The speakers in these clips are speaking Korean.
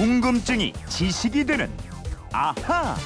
궁금증이 지식이 되는 아하.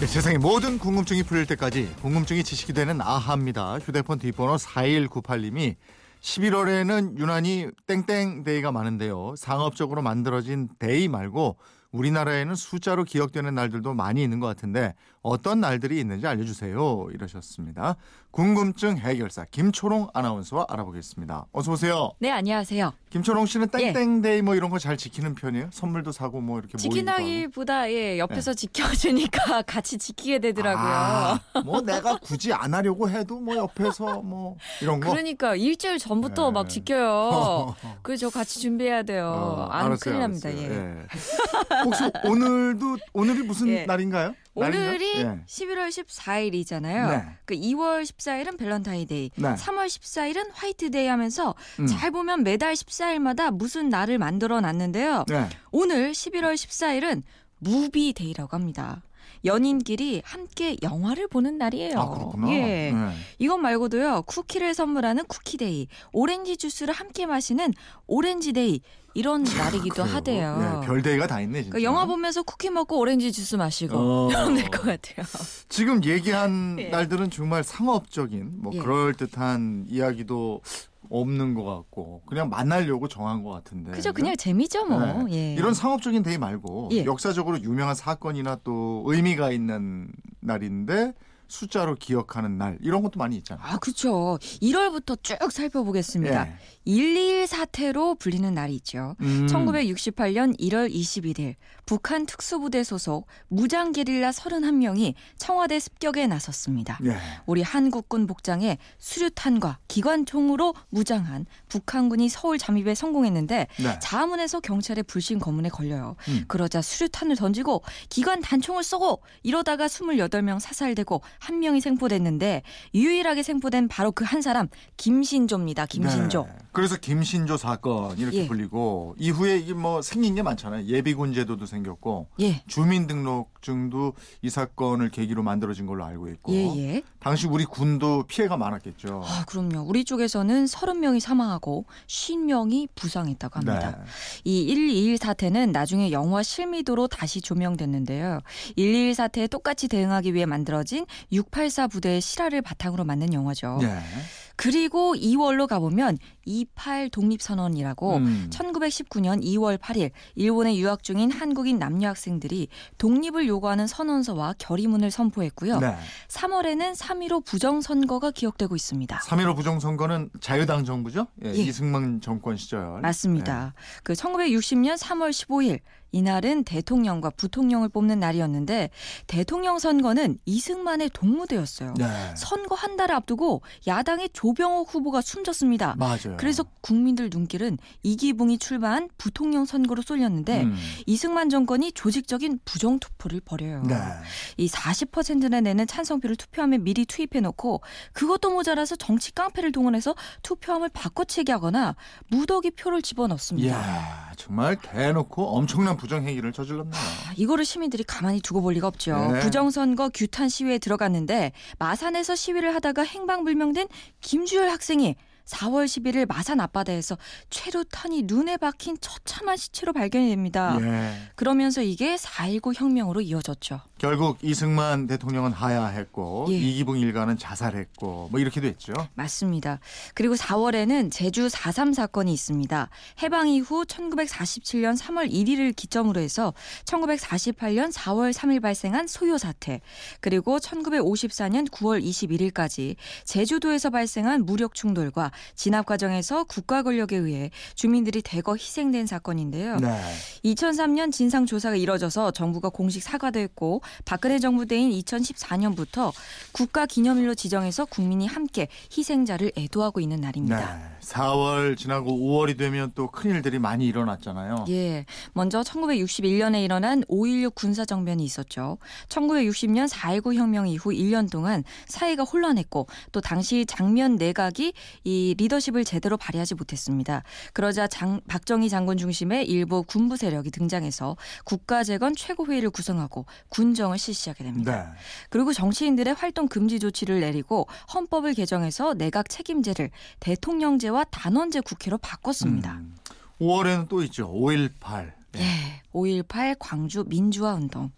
네, 세상의 모든 궁금증이 풀릴 때까지 궁금증이 지식이 되는 아하입니다. 휴대폰 뒷번호 4198님이 11월에는 유난히 땡땡 day가 많은데요. 상업적으로 만들어진 day 말고 우리나라에는 숫자로 기억되는 날들도 많이 있는 것 같은데 어떤 날들이 있는지 알려주세요. 이러셨습니다. 궁금증 해결사 김초롱 아나운서와 알아보겠습니다. 어서 오세요. 네, 안녕하세요. 김초롱 씨는 예. 땡땡 day 뭐 이런 거 잘 지키는 편이에요? 선물도 사고 뭐 이렇게. 지킨다기보다 예, 옆에서 지켜주니까 같이 지키게 되더라고요. 아, 뭐 내가 굳이 안 하려고 해도 뭐 옆에서 뭐 이런 거. 그러니까 일주일 전부터 네. 막 지켜요. 그래서 저 같이 준비해야 돼요. 어, 안 알았어요, 큰일 납니다. 알았어요. 예. 예. 혹시 오늘도 오늘이 무슨 예. 날인가요? 오늘이 날인가? 11월 14일이잖아요. 네. 그 2월 14일 은 밸런타인데이, 네. 3월 14일은 화이트데이 하면서 음. 잘 보면 매달 14일마다 무슨 날을 만들어 놨는데요. 네. 오늘 11월 14일은 movie day라고 합니다. 연인끼리 함께 영화를 보는 날이에요. 아 그렇구나. 예. 네. 이것 말고도요. 쿠키를 선물하는 쿠키 day, 오렌지 주스를 함께 마시는 오렌지 day 이런 날이기도 그래요. 하대요. 네, 별 day가 다 있네. 그러니까 영화 보면서 쿠키 먹고 오렌지 주스 마시고 어. 이러면 될것 같아요. 지금 얘기한 예. 날들은 정말 상업적인 뭐 예. 그럴 듯한 이야기도 없는 것 같고 그냥 만나려고 정한 것 같은데. 그죠? 그냥 재미죠 뭐. 네. 예. 이런 상업적인 day 말고 예. 역사적으로 유명한 사건이나 또 의미가 있는 날인데 숫자로 기억하는 날 이런 것도 많이 있잖아요. 아, 그렇죠. 1월부터 쭉 살펴보겠습니다. 예. 121 사태로 불리는 날이 있죠. 음. 1968년 1월 21일 북한 특수부대 소속 무장 게릴라 31명이 청와대 습격에 나섰습니다. 예. 우리 한국군 복장에 수류탄과 기관총으로 무장한 북한군이 서울 잠입에 성공했는데 네. 자문에서 경찰의 불신 검문에 걸려요. 음. 그러자 수류탄을 던지고 기관 단총을 쏘고 이러다가 28명 사살되고 한 명이 생포됐는데 유일하게 생포된 바로 그 한 사람 김신조입니다. 김신조. 네. 그래서 김신조 사건 이렇게 예. 불리고 이후에 이게 뭐 생긴 게 많잖아요. 예비군 제도도 생겼고 예. 주민등록증도 이 사건을 계기로 만들어진 걸로 알고 있고 예, 예. 당시 우리 군도 피해가 많았겠죠. 아, 그럼요. 우리 쪽에서는 30명이 사망하고 50명이 부상했다고 합니다. 네. 이121 사태는 나중에 영화 실미도로 다시 조명됐는데요. 121 사태에 똑같이 대응하기 위해 만들어진 684 부대의 실화를 바탕으로 만든 영화죠. 네. 그리고 2월로 가보면 28 독립선언이라고 음. 1919년 2월 8일 일본에 유학 중인 한국인 남녀 학생들이 독립을 요구하는 선언서와 결의문을 선포했고요. 네. 3월에는 3.15 부정선거가 기억되고 있습니다. 3.15 부정선거는 자유당 정부죠? 예, 예. 이승만 정권 시절. 맞습니다. 그 1960년 3월 15일 이날은 대통령과 부통령을 뽑는 날이었는데 대통령 선거는 이승만의 동무대였어요. 네. 선거 한 달을 앞두고 야당의 조병옥 후보가 숨졌습니다. 맞아요. 그래서 국민들 눈길은 이기붕이 출마한 부통령 선거로 쏠렸는데 음. 이승만 정권이 조직적인 부정 투표를 벌여요. 네. 이 40%나 되는 찬성표를 투표함에 미리 투입해 놓고 그것도 모자라서 정치 깡패를 동원해서 투표함을 바꿔치기 하거나 무더기 표를 집어넣습니다. 이야, 정말 대놓고 엄청난 부정 행위를 저질렀네요. 아, 이거를 시민들이 가만히 두고 볼 리가 없죠. 네. 부정선거 규탄 시위에 들어갔는데 마산에서 시위를 하다가 행방불명된 김주열 학생이 4월 11일 마산 앞바다에서 최루탄이 눈에 박힌 처참한 시체로 발견이 됩니다. 예. 그러면서 이게 4.19 혁명으로 이어졌죠. 결국 이승만 대통령은 하야했고 예. 이기붕 일가는 자살했고 뭐 이렇게 됐죠. 맞습니다. 그리고 4월에는 제주 4.3 사건이 있습니다. 해방 이후 1947년 3월 1일을 기점으로 해서 1948년 4월 3일 발생한 소요 사태, 그리고 1954년 9월 21일까지 제주도에서 발생한 무력 충돌과 진압 과정에서 국가 권력에 의해 주민들이 대거 희생된 사건인데요. 네. 2003년 진상 조사가 이뤄져서 정부가 공식 사과도 했고 박근혜 정부 때인 2014년부터 국가 기념일로 지정해서 국민이 함께 희생자를 애도하고 있는 날입니다. 네. 4월 지나고 5월이 되면 또 큰일들이 많이 일어났잖아요. 예. 먼저 1961년에 일어난 5.16 군사정변이 있었죠. 1960년 4.19 혁명 이후 1년 동안 사회가 혼란했고 또 당시 장면 내각이 이 리더십을 제대로 발휘하지 못했습니다. 그러자 장, 박정희 장군 중심의 일부 군부 세력이 등장해서 국가재건 최고회의를 구성하고 군정을 실시하게 됩니다. 네. 그리고 정치인들의 활동 금지 조치를 내리고 헌법을 개정해서 내각 책임제를 대통령제와 단원제 국회로 바꿨습니다. 음. 5월에는 또 있죠. 5.18. 예. 5.18 광주 민주화 운동.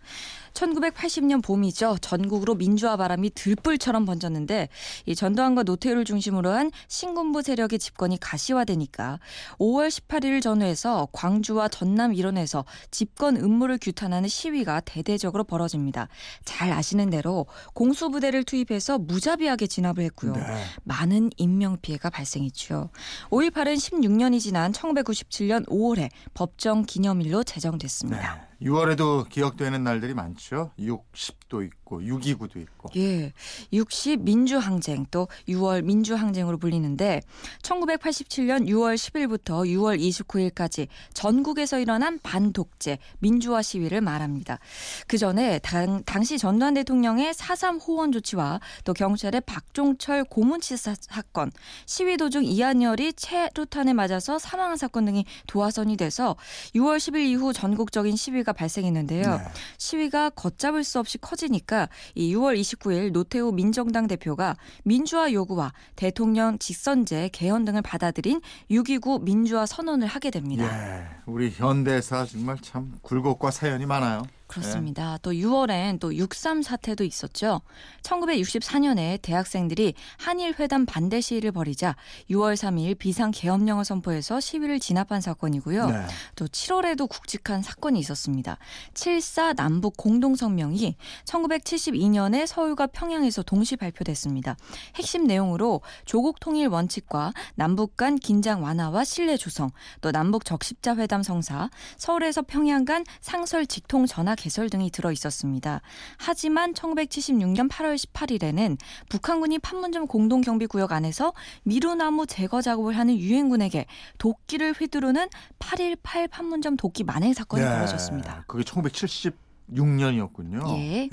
1980년 봄이죠. 전국으로 민주화 바람이 들불처럼 번졌는데 이 전두환과 노태우를 중심으로 한 신군부 세력의 집권이 가시화되니까 5월 18일 전후에서 광주와 전남 일원에서 집권 음모를 규탄하는 시위가 대대적으로 벌어집니다. 잘 아시는 대로 공수부대를 투입해서 무자비하게 진압을 했고요. 네. 많은 인명 피해가 발생했죠. 5.18은 16년이 지난 1997년 5월에 법정 기념일로 제정됐습니다. 네. 6월에도 기억되는 날들이 많죠. 60도 있고 6.29도 있고. 예, 60 민주항쟁 또 6월 민주항쟁으로 불리는데 1987년 6월 10일부터 6월 29일까지 전국에서 일어난 반독재 민주화 시위를 말합니다. 그 전에 당, 당시 전두환 대통령의 4.3 호원 조치와 또 경찰의 박종철 고문치 사 사건, 시위 도중 이한열이 체루탄에 맞아서 사망한 사건 등이 도화선이 돼서 6월 10일 이후 전국적인 시위가 발생했는데요. 네. 시위가 걷잡을 수 없이 커지니까 이 6월 29일 노태우 민정당 대표가 민주화 요구와 대통령 직선제 개헌 등을 받아들인 6.29 민주화 선언을 하게 됩니다. 예, 우리 현대사 정말 참 굴곡과 사연이 많아요. 그렇습니다. 또 6월엔 또 6.3 사태도 있었죠. 1964년에 대학생들이 한일 회담 반대 시위를 벌이자 6월 3일 비상 계엄령을 선포해서 시위를 진압한 사건이고요. 네. 또 7월에도 굵직한 사건이 있었습니다. 7.4 남북 공동성명이 1972년에 서울과 평양에서 동시 발표됐습니다. 핵심 내용으로 조국 통일 원칙과 남북 간 긴장 완화와 신뢰 조성, 또 남북 적십자 회담 성사, 서울에서 평양 간 상설 직통 전화 개설 등이 들어 있었습니다. 하지만 1976년 8월 18일에는 북한군이 판문점 공동경비구역 안에서 미루나무 제거 작업을 하는 유엔군에게 도끼를 휘두르는 8.18 판문점 도끼 만행 사건이 네, 벌어졌습니다. 그게 1976년이었군요. 예.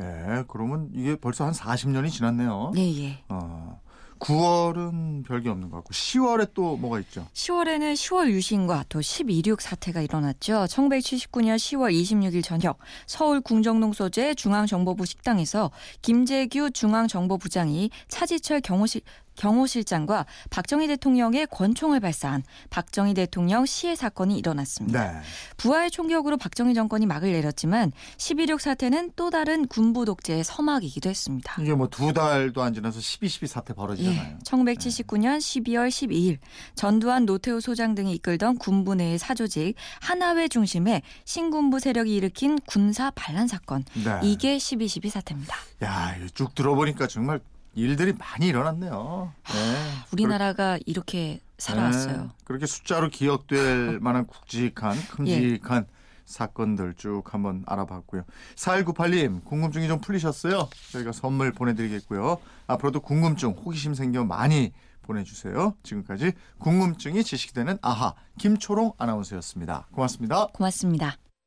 그러면 이게 벌써 한 40년이 지났네요. 네, 예. 어, 9월은 별게 없는 것 같고 10월에 또 뭐가 있죠? 10월에는 10월 유신과 또 12.6 사태가 일어났죠. 1979년 10월 26일 저녁 서울 궁정동 소재 중앙정보부 식당에서 김재규 중앙정보부장이 차지철 경호실 경호 실장과 박정희 대통령의 권총을 발사한 박정희 대통령 시해 사건이 일어났습니다. 네. 부하의 총격으로 박정희 정권이 막을 내렸지만 12.6 사태는 또 다른 군부 독재의 서막이기도 했습니다. 이게 뭐 두 달도 안 지나서 12.12 사태 벌어지잖아요. 예, 1979년 12월 12일 전두환 노태우 소장 등이 이끌던 군부 내의 사조직 하나회 중심의 신군부 세력이 일으킨 군사 반란 사건. 네. 이게 12.12 사태입니다. 야, 쭉 들어보니까 정말 일들이 많이 일어났네요. 네. 우리나라가 이렇게 살아왔어요. 네, 그렇게 숫자로 기억될 만한 굵직한 큼직한 사건들 쭉 한번 알아봤고요. 4198님 궁금증이 좀 풀리셨어요? 저희가 선물 보내드리겠고요. 앞으로도 궁금증 호기심 생기면 많이 보내주세요. 지금까지 궁금증이 지식되는 아하 김초롱 아나운서였습니다. 고맙습니다. 고맙습니다.